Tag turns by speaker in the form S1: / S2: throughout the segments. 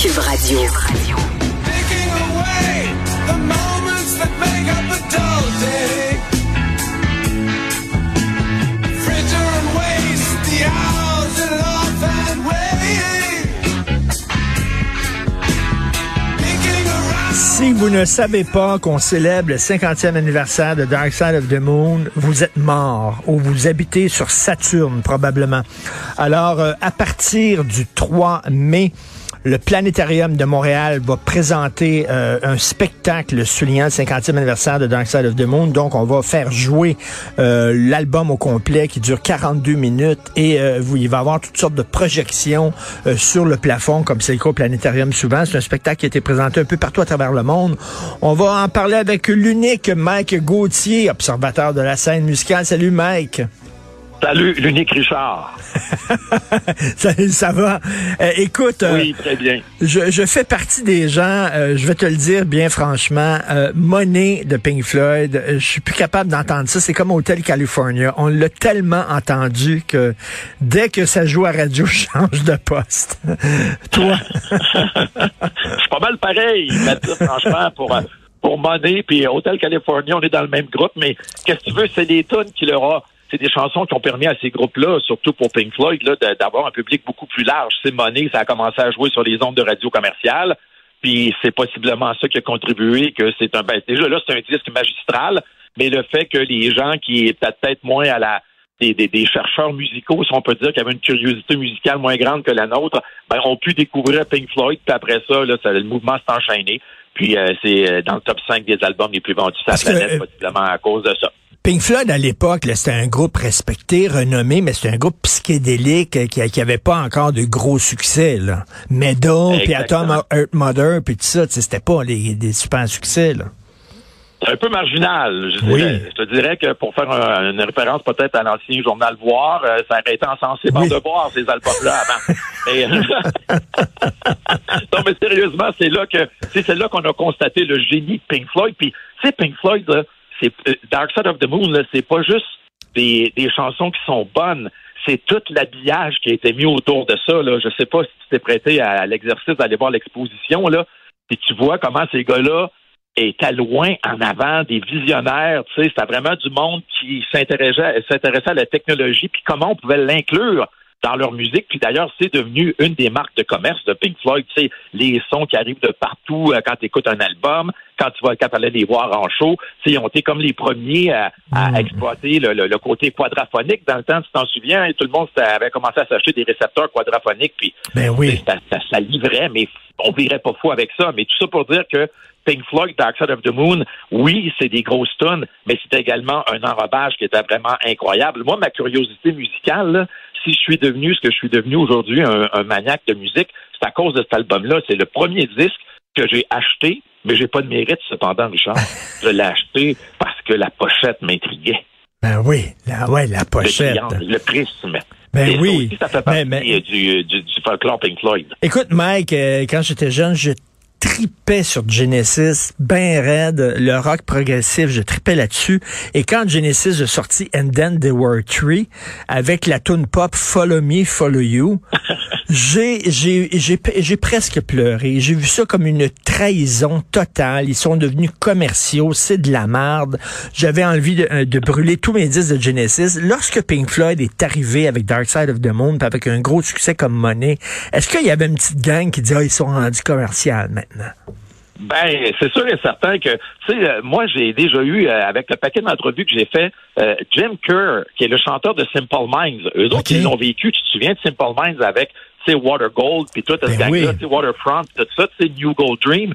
S1: Cube Radio.
S2: Si vous ne savez pas qu'on célèbre le 50e anniversaire de Dark Side of the Moon, vous êtes mort ou vous habitez sur Saturne probablement. Alors, euh, à partir du 3 mai, le Planétarium de Montréal va présenter euh, un spectacle soulignant le 50e anniversaire de Dark Side of the Moon. Donc, on va faire jouer euh, l'album au complet qui dure 42 minutes et euh, il va y avoir toutes sortes de projections sur le plafond, comme c'est le cas au Planétarium souvent. C'est un spectacle qui a été présenté un peu partout à travers le monde. On va en parler avec l'unique Mike Gauthier, observateur de la scène musicale. Salut Mike.
S3: Salut, l'unique Richard.
S2: Salut, ça va. Euh, écoute,
S3: euh, oui, très bien.
S2: Je, je, fais partie des gens, euh, je vais te le dire bien franchement, Money de Pink Floyd, je suis plus capable d'entendre ça. C'est comme Hotel California. On l'a tellement entendu que dès que ça joue à radio, je change de poste. Toi?
S3: C'est pas mal pareil, franchement, pour pour Money puis Hotel California, on est dans le même groupe, mais qu'est-ce que tu veux, c'est des tonnes qui leur a c'est des chansons qui ont permis à ces groupes-là, surtout pour Pink Floyd, d'avoir un public beaucoup plus large. C'est Money, ça a commencé à jouer sur les ondes de radio commerciales. Puis c'est possiblement ça qui a contribué, que c'est un ben, déjà là, c'est un disque magistral, mais le fait que les gens qui étaient peut-être moins à la des, des, chercheurs musicaux, si on peut dire, qui avaient une curiosité musicale moins grande que la nôtre, ben, ont pu découvrir Pink Floyd, puis après ça, là, ça le mouvement s'est enchaîné. Puis euh, c'est euh, dans le top 5 des albums les plus vendus sur la planète, euh, possiblement à cause de ça.
S2: Pink Floyd, à l'époque, c'était un groupe respecté, renommé, mais c'était un groupe psychédélique euh, qui, qui avait pas encore de gros succès. Là. Meadow, puis Atom Earth Mother, puis tout ça, c'était pas les, des super succès. Là.
S3: C'est un peu marginal. Je, je, te dirais que pour faire une référence peut-être à l'ancien journal Voir, euh, ça aurait été encensé par de voir ces albums-là avant. mais, non, mais sérieusement, c'est là que c'est là qu'on a constaté le génie de Pink Floyd. Puis, c'est Pink Floyd, là, euh, Dark Side of the Moon, c'est pas juste des, des chansons qui sont bonnes, c'est tout l'habillage qui a été mis autour de ça. Là. Je sais pas si tu t'es prêté à, l'exercice d'aller voir l'exposition, là, et tu vois comment ces gars-là étaient loin en avant des visionnaires. C'était vraiment du monde qui s'intéressait à la technologie, puis comment on pouvait l'inclure dans leur musique. Puis d'ailleurs, c'est devenu une des marques de commerce de Pink Floyd. Tu sais, les sons qui arrivent de partout euh, quand tu écoutes un album, quand tu vas quand aller les voir en show, tu sais, ils ont été comme les premiers à, hmm. exploiter le, côté quadraphonique. Dans le temps, tu t'en souviens, et tout le monde avait commencé à s'acheter des récepteurs quadraphoniques. Puis
S2: ben oui.
S3: ça, ça, livrait, mais on virait pas fou avec ça. Mais tout ça pour dire que Pink Floyd, Dark Side of the Moon, oui, c'est des grosses tonnes, mais c'est également un enrobage qui était vraiment incroyable. Moi, ma curiosité musicale, si je suis devenu ce que je suis devenu aujourd'hui, un, maniaque de musique, c'est à cause de cet album-là. C'est le premier disque que j'ai acheté, mais j'ai pas de mérite cependant, Richard. je l'ai acheté parce que la pochette m'intriguait.
S2: Ben oui, la, ouais, la pochette.
S3: Le, prisme.
S2: Ben oui.
S3: ça fait partie du, du, du, folklore Pink Floyd.
S2: Écoute, Mike, euh, quand j'étais jeune, je tripais sur Genesis, ben raide, le rock progressif, je tripais là-dessus. Et quand Genesis a sorti And Then There Were Three, avec la tune pop Follow Me, Follow You, j'ai, j'ai, j'ai, j'ai presque pleuré. J'ai vu ça comme une trahison totale. Ils sont devenus commerciaux, c'est de la merde. J'avais envie de, euh, de, brûler tous mes disques de Genesis. Lorsque Pink Floyd est arrivé avec Dark Side of the Moon, avec un gros succès comme Money, est-ce qu'il y avait une petite gang qui dit, ah, ils sont rendus commerciaux?
S3: Ben, c'est sûr et certain que, tu sais, euh, moi, j'ai déjà eu, euh, avec le paquet d'entrevues que j'ai fait, euh, Jim Kerr, qui est le chanteur de Simple Minds. Eux autres, ils l'ont vécu, tu te souviens de Simple Minds avec, tu sais, Water Gold, puis tout, ben ce gang-là, Waterfront, tout ça, tu sais, New Gold Dream.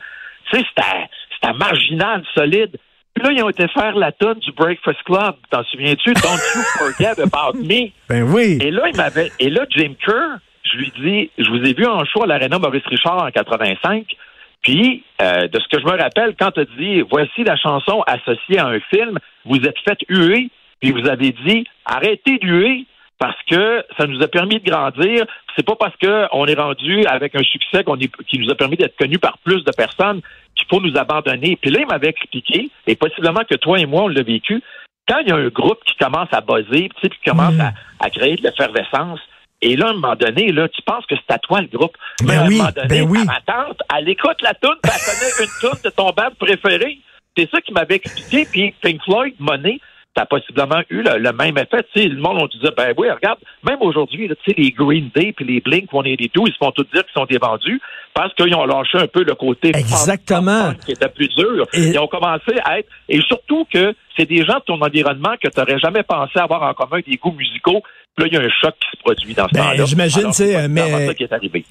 S3: Tu sais, c'était marginal, solide. Puis là, ils ont été faire la tonne du Breakfast Club. T'en souviens-tu? Don't you forget about me.
S2: Ben oui.
S3: Et là, il m'avait, et là, Jim Kerr, je lui dis, je vous ai vu en show à l'Arena Maurice Richard en 85. Puis, euh, de ce que je me rappelle, quand tu as dit, voici la chanson associée à un film, vous êtes fait huer, puis vous avez dit, arrêtez d'huer, parce que ça nous a permis de grandir. C'est pas parce qu'on est rendu avec un succès qu'on est, qui nous a permis d'être connus par plus de personnes qu'il faut nous abandonner. Puis là, il m'avait expliqué, et possiblement que toi et moi, on l'a vécu, quand il y a un groupe qui commence à buzzer, tu sais, qui commence mm. à, à créer de l'effervescence, Et là, à un moment donné, là, tu penses que c'est à toi le groupe.
S2: Ben
S3: Mais à
S2: oui,
S3: un moment donné,
S2: ben oui.
S3: à ma tante, elle écoute la puis elle connaît une tune de ton band préféré. C'est ça qui m'avait expliqué. Puis Pink Floyd, Money, ça a possiblement eu le, le même effet. Tu sais, le monde, on disait, ben oui, regarde, même aujourd'hui, tu sais, les Green Day puis les Blink 182, ils se font tous dire qu'ils sont dévendus parce qu'ils ont lâché un peu le côté
S2: Exactement.
S3: qui était plus dur.
S2: Et-
S3: Ils ont commencé à être... Et surtout que c'est des gens de ton environnement que tu n'aurais jamais pensé avoir en commun des goûts musicaux. Puis là, il y a un choc qui se produit dans ce
S2: Ben,
S3: temps-là.
S2: j'imagine, tu sais, mais-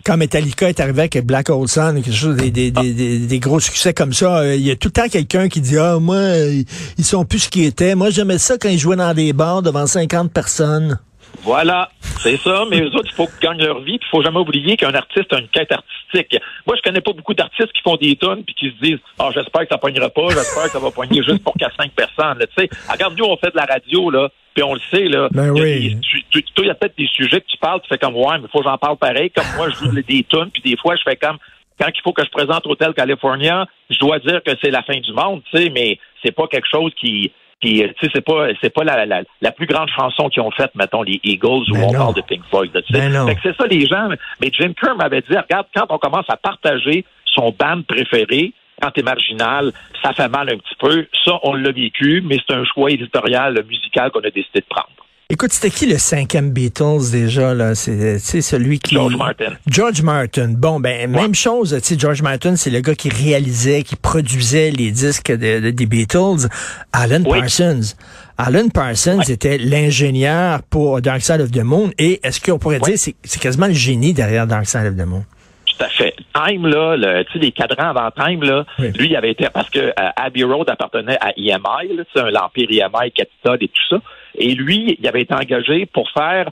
S2: quand Metallica est arrivé avec Black Hole Sun, quelque chose, des, des, des, des, des gros succès comme ça, euh, il y a tout le temps quelqu'un qui dit ah moi euh, ils sont plus ce qu'ils étaient. Moi j'aimais ça quand ils jouaient dans des bars devant 50 personnes.
S3: Voilà, c'est ça. Mais eux autres, il faut qu'ils gagnent leur vie. Il faut jamais oublier qu'un artiste a une quête artistique. Moi, je connais pas beaucoup d'artistes qui font des tonnes puis qui se disent Ah, j'espère que ça pognera pas, j'espère que ça va pogner juste pour qu'à cinq personnes. là. Tu sais, regarde, nous, on fait de la radio, là, puis on le sait, là.
S2: Ben oui.
S3: il y a peut-être des sujets que tu parles, tu fais comme Ouais, mais faut que j'en parle pareil. Comme moi, je joue des tonnes, puis des fois, je fais comme quand il faut que je présente Hotel California, je dois dire que c'est la fin du monde, tu sais, mais c'est pas quelque chose qui. Qui, tu sais, c'est pas, c'est pas la, la, la plus grande chanson qu'ils ont faite, mettons, les Eagles, où
S2: Ben
S3: on
S2: non.
S3: parle de Pink Floyd.
S2: Ben
S3: c'est ça, les gens. Mais Jim Kerr m'avait dit, regarde, quand on commence à partager son band préféré, quand t'es marginal, ça fait mal un petit peu. Ça, on l'a vécu, mais c'est un choix éditorial, musical qu'on a décidé de prendre.
S2: Écoute, c'était qui le cinquième Beatles déjà là? C'est sais, celui qui
S3: George Martin.
S2: George Martin. Bon, ben même chose. Tu sais, George Martin, c'est le gars qui réalisait, qui produisait les disques de, de- des Beatles. Alan
S3: Oui.
S2: Parsons. Alan Parsons était l'ingénieur pour Dark Side of the Moon. Et est-ce qu'on pourrait dire c'est c'est quasiment le génie derrière Dark Side of the Moon?
S3: Tout à fait. Time, là, le- tu sais, les cadrans avant Time, là,
S2: Oui.
S3: lui, il avait été, parce que euh, Abbey Road appartenait à EMI, c'est un- l'Empire EMI, Capitol et tout ça. Et lui, il avait été engagé pour faire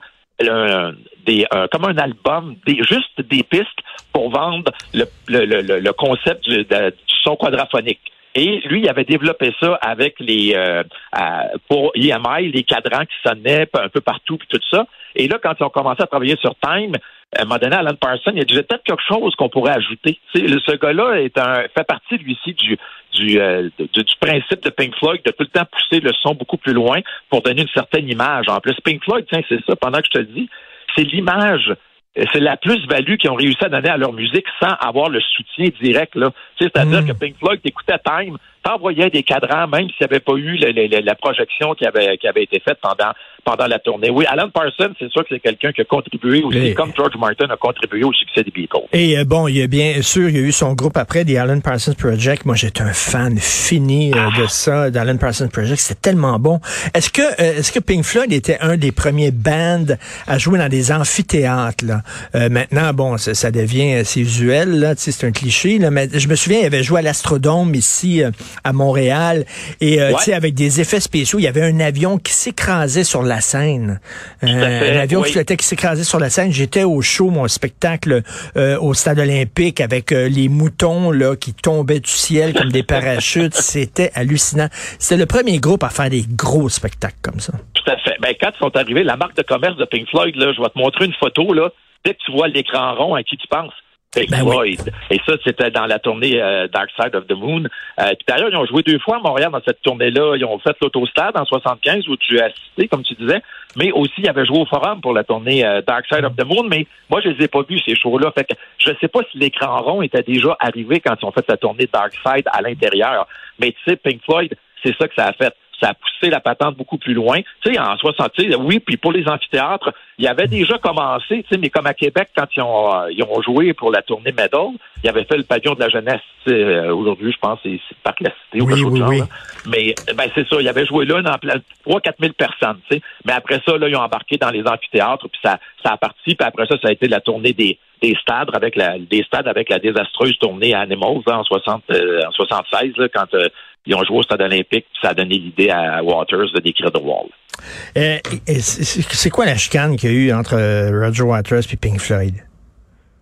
S3: des, euh, comme un album, des, juste des pistes pour vendre le, le, le, le- concept du, du son quadraphonique. Et lui, il avait développé ça avec les euh, pour EMI, les cadrans qui sonnaient un peu partout puis tout ça. Et là, quand ils ont commencé à travailler sur Time, à un moment donné, Alan Parsons, il a dit J'ai peut-être quelque chose qu'on pourrait ajouter. Tu sais, le- ce gars-là est un fait partie lui aussi du du, euh, du du principe de Pink Floyd de tout le temps pousser le son beaucoup plus loin pour donner une certaine image. En plus, Pink Floyd, tiens, c'est ça. Pendant que je te le dis, c'est l'image. euh, C'est la plus-value qu'ils ont réussi à donner à leur musique sans avoir le soutien direct. Là. C'est-à-dire
S2: Mm.
S3: que Pink Floyd t'écoutait Time, t'envoyais des cadrans, même s'il n'y avait pas eu le- le- le- la projection qui avait, qui avait été faite pendant, pendant la tournée. Oui, Alan Parsons, c'est sûr que c'est quelqu'un qui a contribué aussi,
S2: Oui.
S3: comme George Martin a contribué au succès des Beatles.
S2: Et euh, bon, il y a bien sûr, il y a eu son groupe après, des Alan Parsons Project. Moi, j'étais un fan fini euh, de ça, d'Alan Parsons Project. C'était tellement bon. Est-ce que euh, est-ce que Pink Floyd était un des premiers bands à jouer dans des amphithéâtres là? Euh, maintenant, bon, ça, ça devient c'est usuel là, c'est un cliché là, mais je me souviens, il avait joué à l'Astrodome ici euh, à Montréal et euh,
S3: Ouais.
S2: tu sais avec des effets spéciaux, il y avait un avion qui s'écrasait sur la scène. Euh,
S3: fait,
S2: un avion
S3: oui.
S2: qui flottait qui s'écrasait sur la scène. J'étais au show, mon spectacle euh, au stade olympique avec euh, les moutons là qui tombaient du ciel comme des parachutes. C'était hallucinant. C'était le premier groupe à faire des gros spectacles comme ça.
S3: Tout à fait. Ben, quand ils sont arrivés, la marque de commerce de Pink Floyd, là, je vais te montrer une photo, là. Dès que tu vois l'écran rond, à qui tu penses? Pink
S2: Ben oui.
S3: Floyd. Et ça, c'était dans la tournée euh, Dark Side of the Moon. Euh, puis d'ailleurs, ils ont joué deux fois à Montréal dans cette tournée-là. Ils ont fait l'autostade en 75 où tu as assisté, comme tu disais. Mais aussi, ils avaient joué au Forum pour la tournée euh, Dark Side of the Moon. Mais moi, je les ai pas vus, ces shows-là. Fait que je sais pas si l'écran rond était déjà arrivé quand ils ont fait la tournée Dark Side à l'intérieur. Mais tu sais, Pink Floyd, c'est ça que ça a fait ça a poussé la patente beaucoup plus loin. Tu sais, en 60, tu sais, oui, puis pour les amphithéâtres, il y avait déjà commencé, tu sais, mais comme à Québec, quand ils ont, euh, ils ont joué pour la tournée Medal, ils avaient fait le pavillon de la jeunesse. euh, Aujourd'hui, je pense, c'est c'est Parc La Cité ou quelque chose
S2: oui,
S3: genre,
S2: oui.
S3: là. Mais ben, c'est ça, ils avaient joué là dans 3 4 000 personnes, tu sais. Mais après ça, là, ils ont embarqué dans les amphithéâtres, puis ça, ça a parti, puis après ça, ça a été la tournée des, des stades avec la des stades avec la désastreuse tournée à Animals hein, en 60 euh, en 76 là, quand euh, ils ont joué au stade olympique, puis ça a donné l'idée à Waters de décrire The Wall.
S2: Euh, c'est c'est quoi la chicane qu'il y a eu entre euh, Roger Waters et Pink Floyd?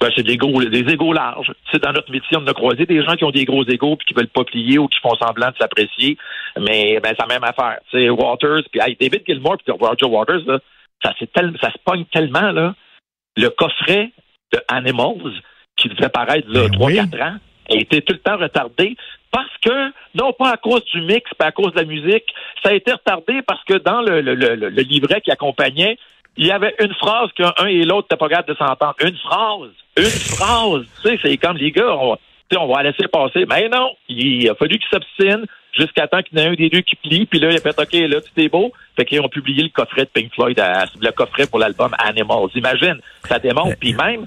S3: Ben, c'est des égos, des égos larges. Sais, dans notre métier, on a croisé des gens qui ont des gros égos puis qui veulent pas plier ou qui font semblant de s'apprécier. Mais ben, c'est la même affaire. Sais, Waters, puis hey, David Gilmour puis Roger Waters, là, ça, c'est se pogne tellement, là. Le coffret de Animals, qui devait paraître là,
S2: Ben
S3: 3-4
S2: oui.
S3: ans, a été tout le temps retardé parce que, non pas à cause du mix, pas à cause de la musique, ça a été retardé parce que dans le, le, le, le livret qui accompagnait, il y avait une phrase qu'un et l'autre n'étaient pas capable de s'entendre. Une phrase. Une phrase. Tu sais, c'est comme les gars, on, on va laisser passer. Mais non, il a fallu qu'ils s'obstinent jusqu'à temps qu'il y en ait un des deux qui plie. Puis là, il a fait OK, là, tout est beau. Fait qu'ils ont publié le coffret de Pink Floyd, le coffret pour l'album Animals. Imagine, ça démontre. Puis même,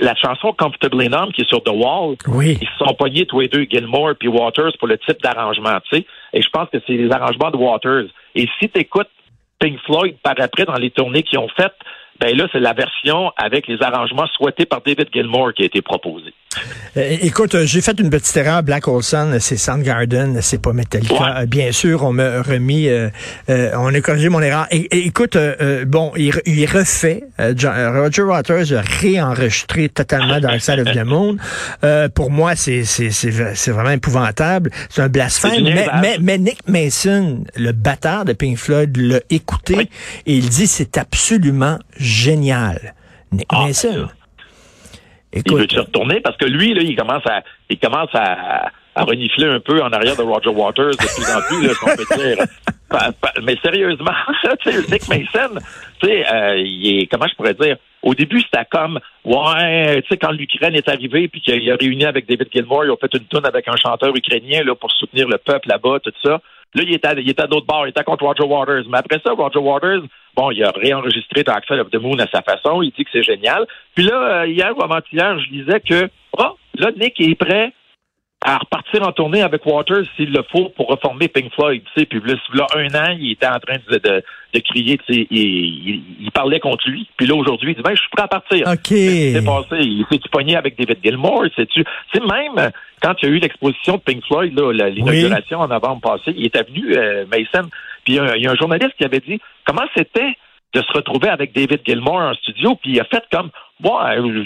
S3: la chanson Comfortably Numb qui est sur The Wall,
S2: oui.
S3: ils se sont pognés tous les deux, Gilmore puis Waters, pour le type d'arrangement, tu sais. Et je pense que c'est les arrangements de Waters. Et si tu écoutes Pink Floyd par après dans les tournées qu'ils ont faites, ben là, c'est la version avec les arrangements souhaités par David Gilmour qui a été proposée.
S2: Euh, écoute, euh, j'ai fait une petite erreur. Black Olson, c'est Soundgarden, c'est pas Metallica. Bien sûr, on m'a remis, euh, on a corrigé mon erreur. Écoute, bon, il, refait. Roger Waters a réenregistré totalement dans le Side of the Moon. pour moi, c'est c'est vraiment épouvantable. C'est un blasphème. Mais, mais, mais, Nick Mason, le batteur de Pink Floyd, l'a écouté et il dit c'est absolument génial. Nick ah, Mason.
S3: Il veut se retourner parce que lui, là, il commence à, il commence à, à renifler un peu en arrière de Roger Waters de plus en plus, là, qu'on peut dire. Mais sérieusement, tu sais, Nick Mason, tu sais, euh, il est, comment je pourrais dire, au début, c'était comme, ouais, tu sais, quand l'Ukraine est arrivée, puis qu'il a réuni avec David Gilmour, ils ont fait une tourne avec un chanteur ukrainien, là, pour soutenir le peuple là-bas, tout ça. Là, il était à, il était à d'autres bord, il était contre Roger Waters. Mais après ça, Roger Waters, bon, il a réenregistré Dark Side of the Moon à sa façon, il dit que c'est génial. Puis là, euh, hier ou avant-hier, je disais que, oh, là, Nick est prêt à repartir en tournée avec Waters s'il le faut pour reformer Pink Floyd. Tu sais, puis là, un an, il était en train de, de, de crier, tu sais, il, il, parlait contre lui. Puis là, aujourd'hui, il dit, ben, je suis prêt à partir.
S2: OK.
S3: C'est passé. Il s'est pogné avec David Gilmour. C'est même quand il y a eu l'exposition de Pink Floyd, là, l'inauguration en novembre passé, il était venu, euh, Mason, puis il y, a un journaliste qui avait dit, comment c'était de se retrouver avec David Gilmour en studio, puis il a fait comme, ouais,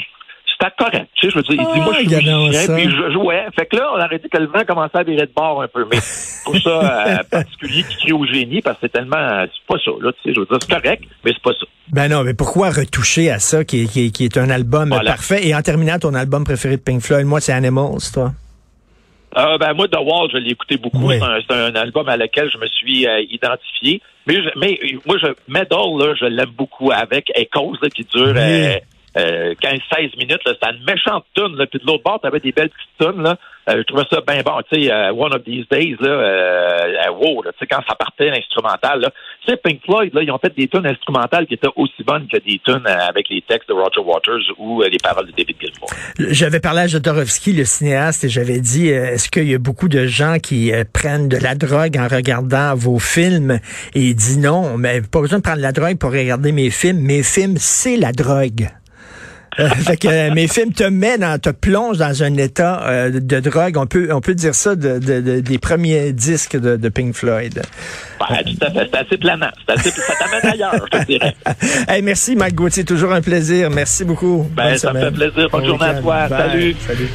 S3: c'était correct. Tu sais, je veux dire, il dit, moi, je suis ah, musicien, puis je jouais. Fait que là, on aurait dit que le vent commençait à virer de bord un peu. Mais pour ça euh, particulier qui crie au génie, parce que c'est tellement, c'est pas ça, là, tu sais, je veux dire, c'est correct, mais c'est pas ça.
S2: Ben non, mais pourquoi retoucher à ça, qui, qui, qui est un album parfait? Et en terminant, ton album préféré de Pink Floyd, moi, c'est Animals, toi?
S3: Euh, ben moi, The Wall, je l'ai écouté beaucoup. C'est un, album à lequel je me suis euh, identifié. Mais, mais moi, je, Medal, là, je l'aime beaucoup avec Echoes, là, qui dure euh, euh, 15-16 minutes. C'était une méchante tune. Puis de l'autre bord, tu avais des belles petites tunes. Là. Euh, je trouvais ça bien bon. Tu sais, euh, One of These Days, là, euh, wow, là, quand ça partait l'instrumental. Tu sais, Pink Floyd, là, ils ont fait des tunes instrumentales qui étaient aussi bonnes que des tunes avec les textes de Roger Waters ou les paroles de David Gilmour.
S2: J'avais parlé à Jodorowsky, le cinéaste, et j'avais dit, est-ce qu'il y a beaucoup de gens qui prennent de la drogue en regardant vos films? Et il dit non, mais pas besoin de prendre de la drogue pour regarder mes films. Mes films, c'est la drogue. Fait que euh, mes films te mettent dans, te plongent dans un état euh, de, drogue. On peut, on peut dire ça de, de, des premiers disques de, Pink Floyd.
S3: Ouais, tout à fait. C'est assez planant. Assez, ça t'amène ailleurs, je te dirais.
S2: hey, merci, Mike Gauthier. Toujours un plaisir. Merci beaucoup.
S3: Ben, ça me fait plaisir. Bonne journée à toi. Salut. Salut.